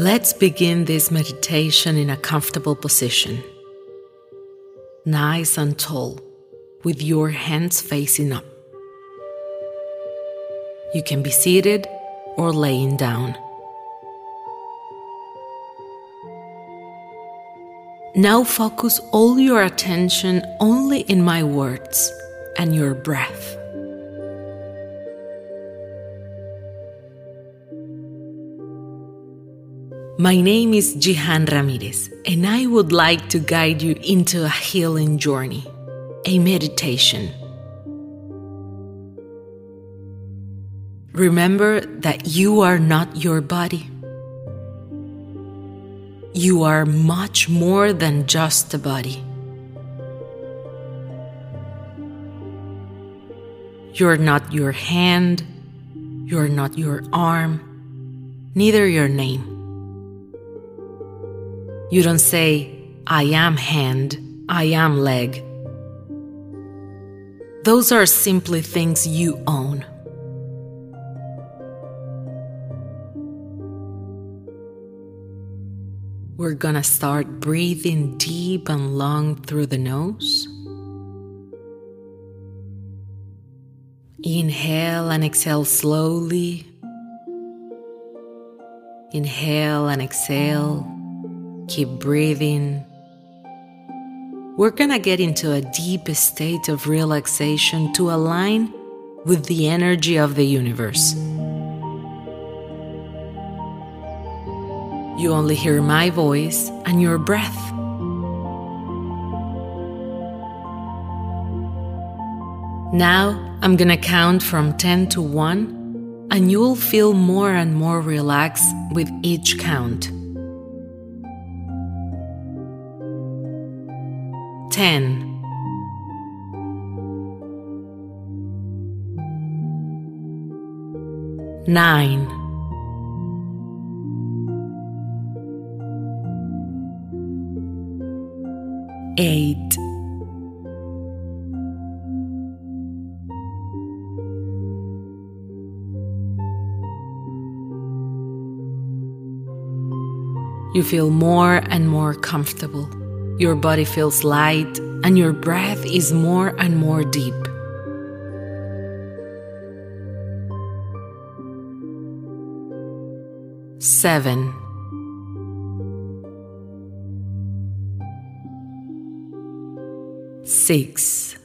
Let's begin this meditation in a comfortable position. Nice and tall, with your hands facing up. You can be seated or laying down. Now focus all your attention only in my words and your breath. My name is Jihan Ramirez, and I would like to guide you into a healing journey, a meditation. Remember that you are not your body. You are much more than just a body. You're not your hand, you're not your arm, neither your name. You don't say, I am hand, I am leg. Those are simply things you own. We're gonna start breathing deep and long through the nose. Inhale and exhale slowly. Inhale and exhale. Keep breathing. We're gonna get into a deep state of relaxation to align with the energy of the universe. You only hear my voice and your breath. Now I'm gonna count from 10 to 1, and you'll feel more and more relaxed with each count. 10 9 8 You feel more and more comfortable. Your body feels light and your breath is more and more deep. Seven. Six.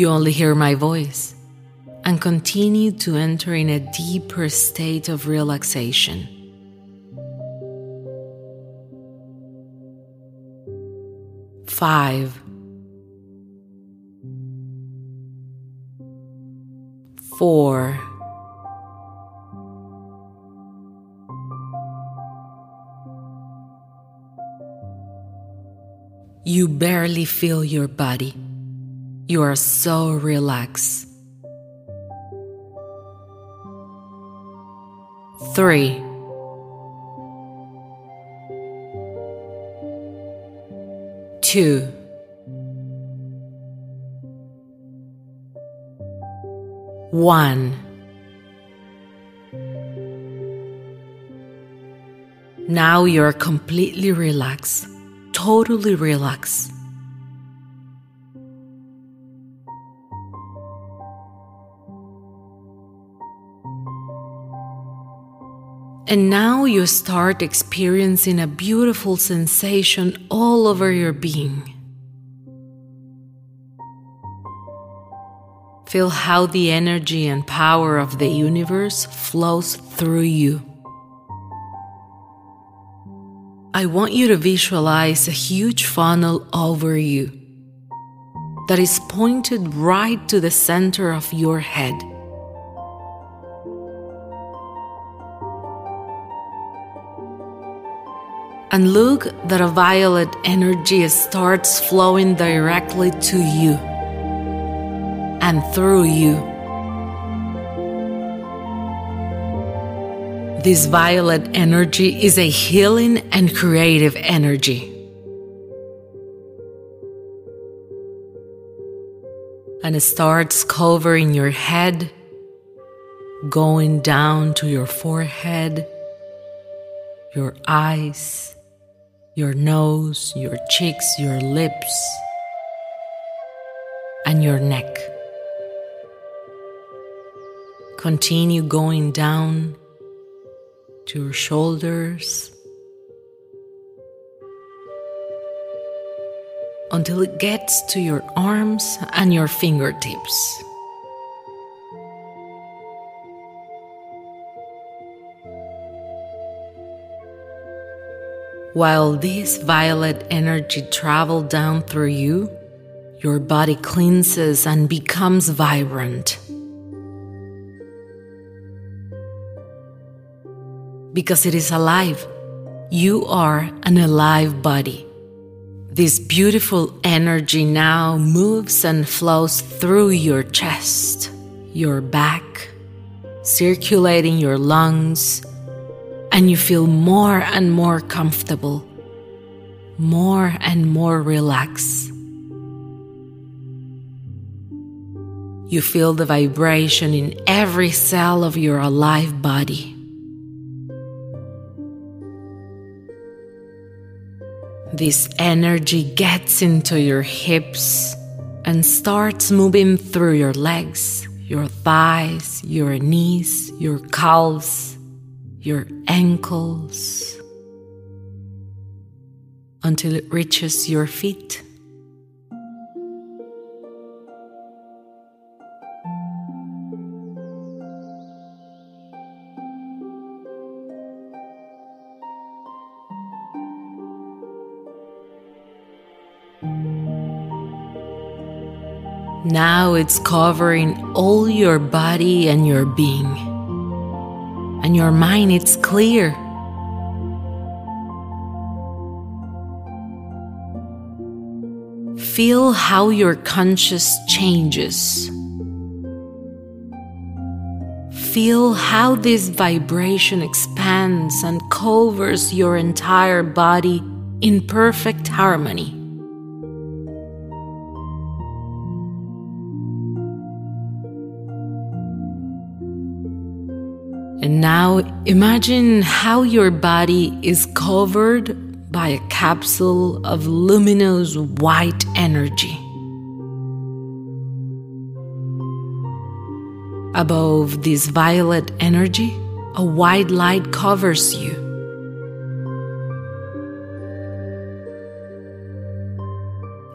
You only hear my voice and continue to enter in a deeper state of relaxation. Five, four, you barely feel your body. You are so relaxed. Three. Two. One. Now you're completely relaxed, totally relaxed. And now you start experiencing a beautiful sensation all over your being. Feel how the energy and power of the universe flows through you. I want you to visualize a huge funnel over you that is pointed right to the center of your head. And look that a violet energy starts flowing directly to you and through you. This violet energy is a healing and creative energy. and it starts covering your head, going down to your forehead, your eyes, your nose, your cheeks, your lips, and your neck. Continue going down to your shoulders until it gets to your arms and your fingertips. While this violet energy travels down through you, your body cleanses and becomes vibrant. Because it is alive. You are an alive body. This beautiful energy now moves and flows through your chest, your back, circulating your lungs, and you feel more and more comfortable, more and more relaxed. You feel the vibration in every cell of your alive body. This energy gets into your hips and starts moving through your legs, your thighs, your knees, your calves, your ankles, until it reaches your feet. Now it's covering all your body and your being. And your mind, it's clear. Feel how your conscious changes. Feel how this vibration expands and covers your entire body in perfect harmony. And now imagine how your body is covered by a capsule of luminous white energy. Above this violet energy, a white light covers you.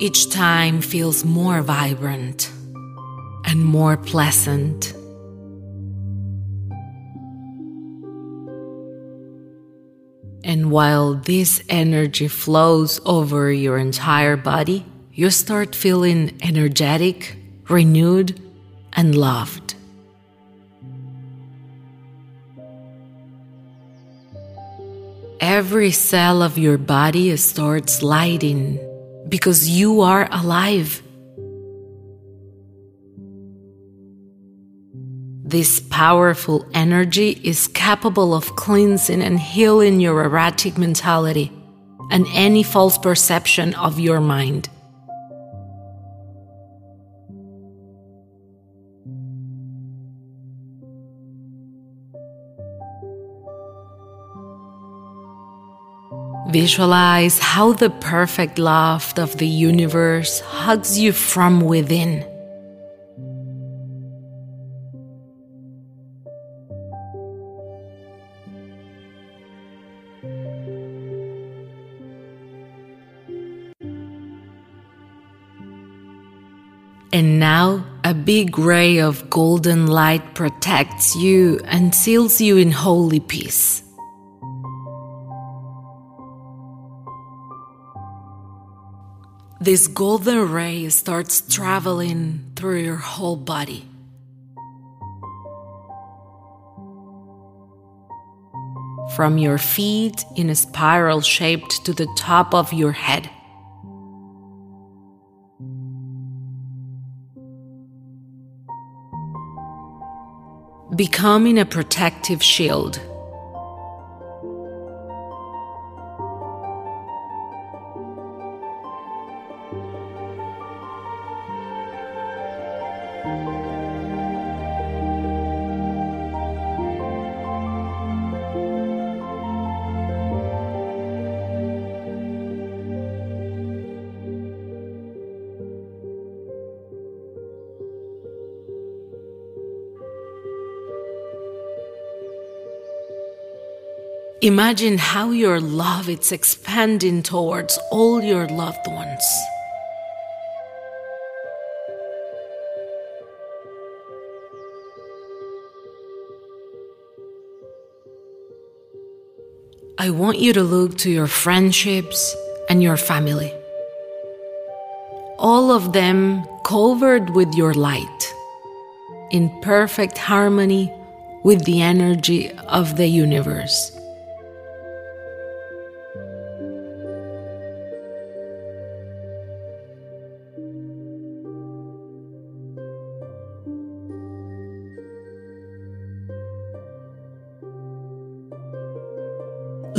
Each time feels more vibrant and more pleasant. While this energy flows over your entire body, you start feeling energetic, renewed, and loved. Every cell of your body starts lighting because you are alive. This powerful energy is capable of cleansing and healing your erratic mentality and any false perception of your mind. Visualize how the perfect love of the universe hugs you from within. A big ray of golden light protects you and seals you in holy peace. This golden ray starts traveling through your whole body. From your feet in a spiral shaped to the top of your head. Becoming a protective shield. Imagine how your love is expanding towards all your loved ones. I want you to look to your friendships and your family. All of them covered with your light, in perfect harmony with the energy of the universe.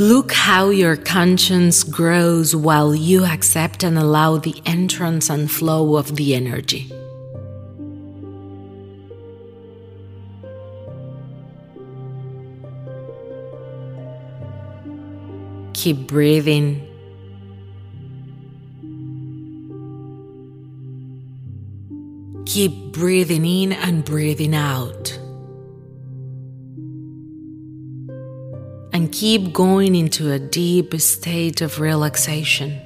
Look how your conscience grows while you accept and allow the entrance and flow of the energy. Keep breathing. Keep breathing in and breathing out. Keep going into a deep state of relaxation.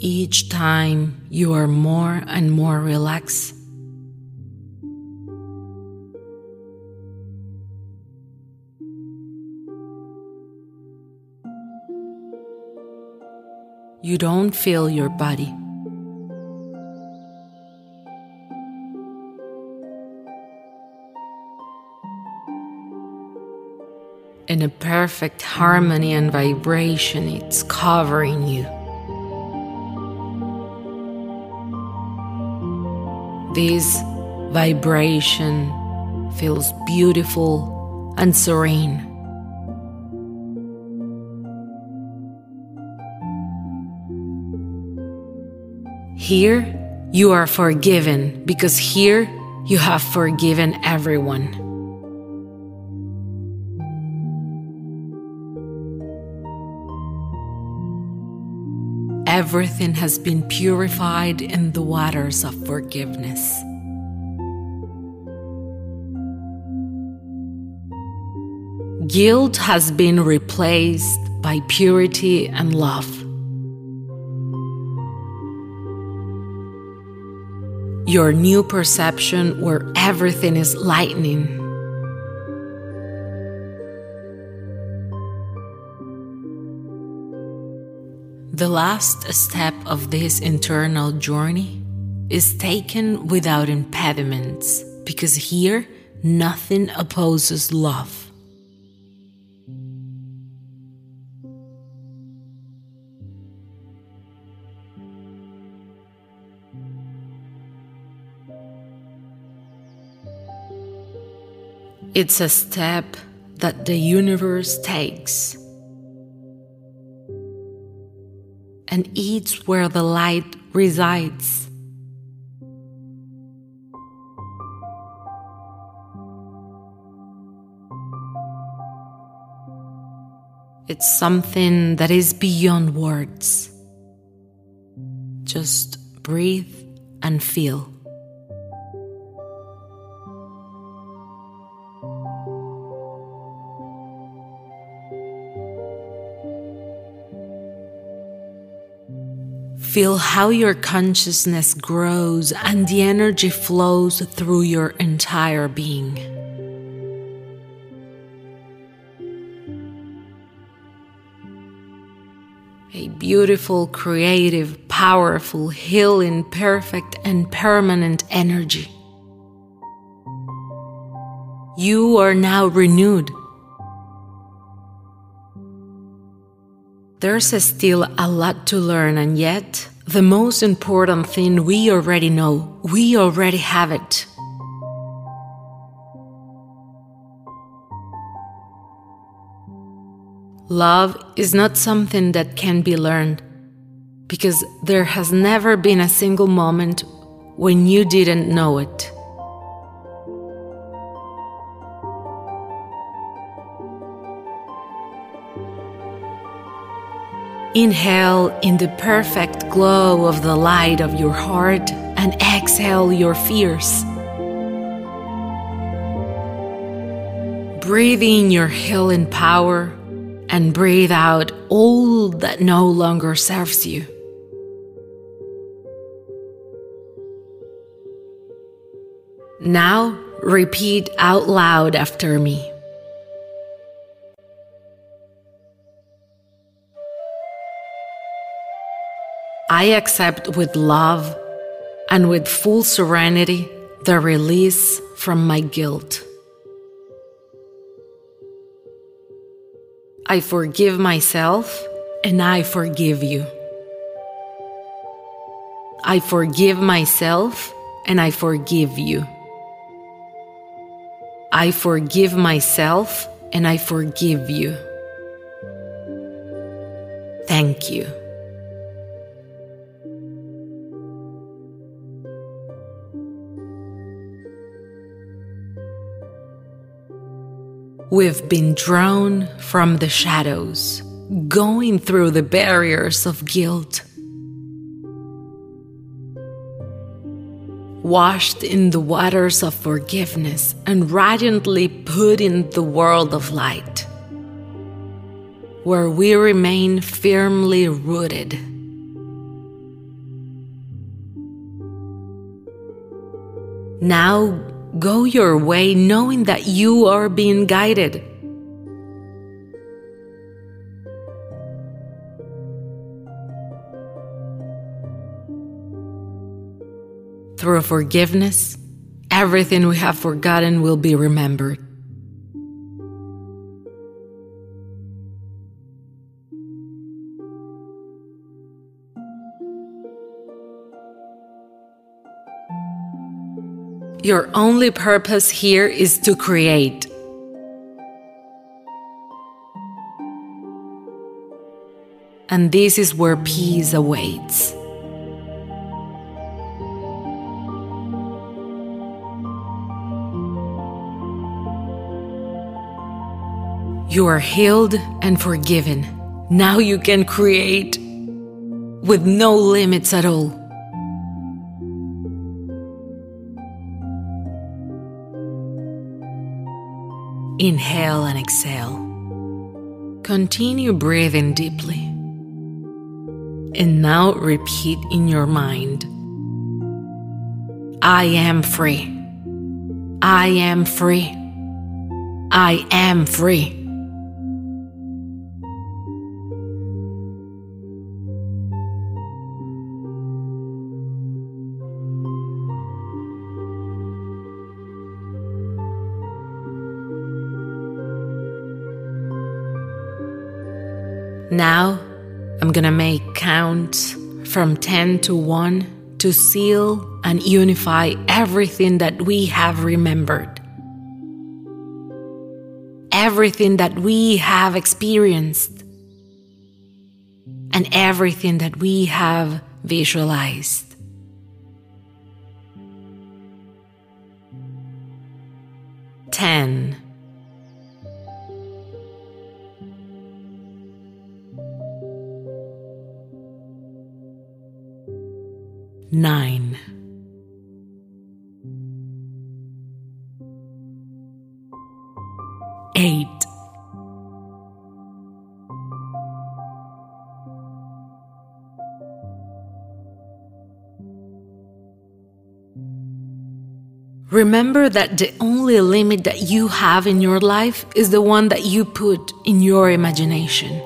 Each time you are more and more relaxed. You don't feel your body. In a perfect harmony and vibration, it's covering you. This vibration feels beautiful and serene. Here, you are forgiven because here you have forgiven everyone. Everything has been purified in the waters of forgiveness. Guilt has been replaced by purity and love. Your new perception where everything is lightning The last step of this internal journey is taken without impediments because here nothing opposes love. It's a step that the universe takes and eats where the light resides. It's something that is beyond words. Just breathe and feel. Feel how your consciousness grows and the energy flows through your entire being. A beautiful, creative, powerful, healing, perfect, and permanent energy. You are now renewed. There's still a lot to learn, and yet, the most important thing we already know, we already have it. Love is not something that can be learned, because there has never been a single moment when you didn't know it. Inhale in the perfect glow of the light of your heart and exhale your fears. breathe in your healing power and breathe out all that no longer serves you. Now repeat out loud after me. I accept with love and with full serenity the release from my guilt. I forgive myself and I forgive you. I forgive myself and I forgive you. I forgive myself and I forgive you. Thank you. We've been drawn from the shadows, going through the barriers of guilt. Washed in the waters of forgiveness and radiantly put in the world of light, where we remain firmly rooted. Now Go your way knowing that you are being guided. Through forgiveness, everything we have forgotten will be remembered. Your only purpose here is to create. And this is where peace awaits. You are healed and forgiven. Now you can create with no limits at all. Inhale and exhale. Continue breathing deeply. And now repeat in your mind I am free. I am free. I am free. Now, I'm gonna make count from 10 to 1 to seal and unify everything that we have remembered. Everything that we have experienced. And everything that we have visualized. Ten. Nine. Eight. Remember that the only limit that you have in your life is the one that you put in your imagination.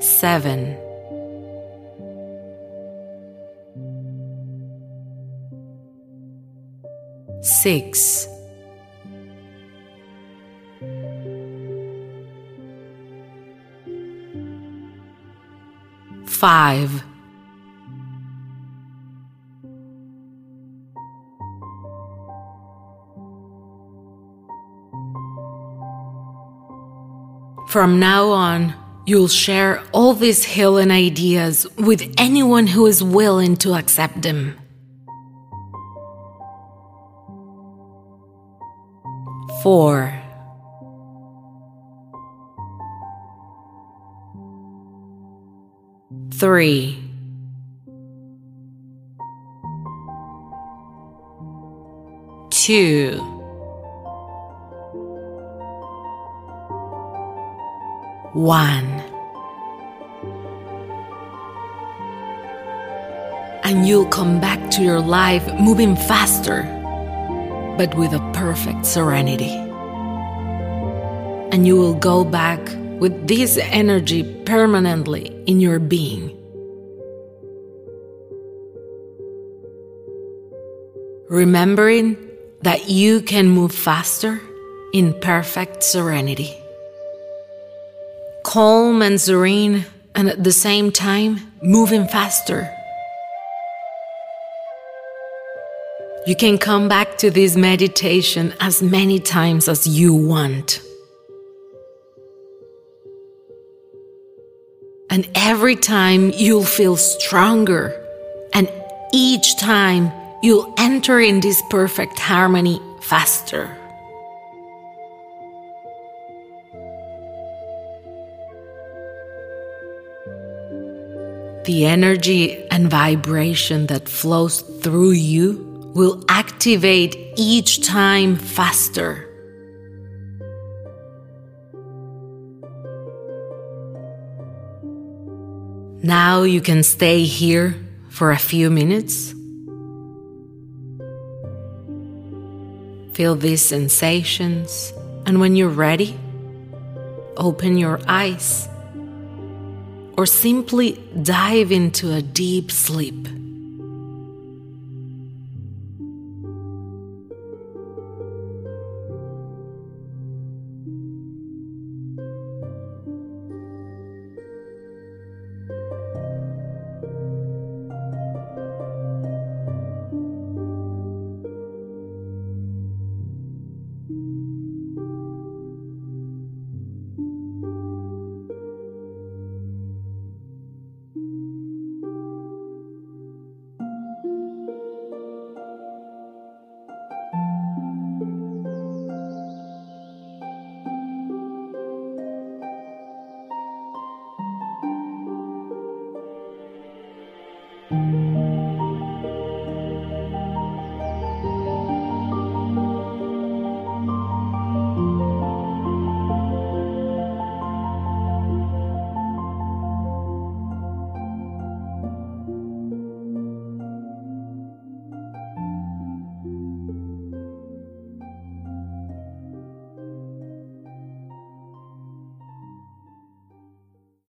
Seven. Six. Five. From now on, you'll share all these healing ideas with anyone who is willing to accept them. four. Three, two, one, And you'll come back to your life moving faster but with a perfect serenity. And you will go back with this energy permanently in your being. Remembering that you can move faster in perfect serenity. Calm and serene, and at the same time, moving faster. You can come back to this meditation as many times as you want. And every time you'll feel stronger, and each time you'll enter in this perfect harmony faster. The energy and vibration that flows through you will activate each time faster. Now you can stay here for a few minutes. Feel these sensations, and when you're ready, open your eyes or simply dive into a deep sleep.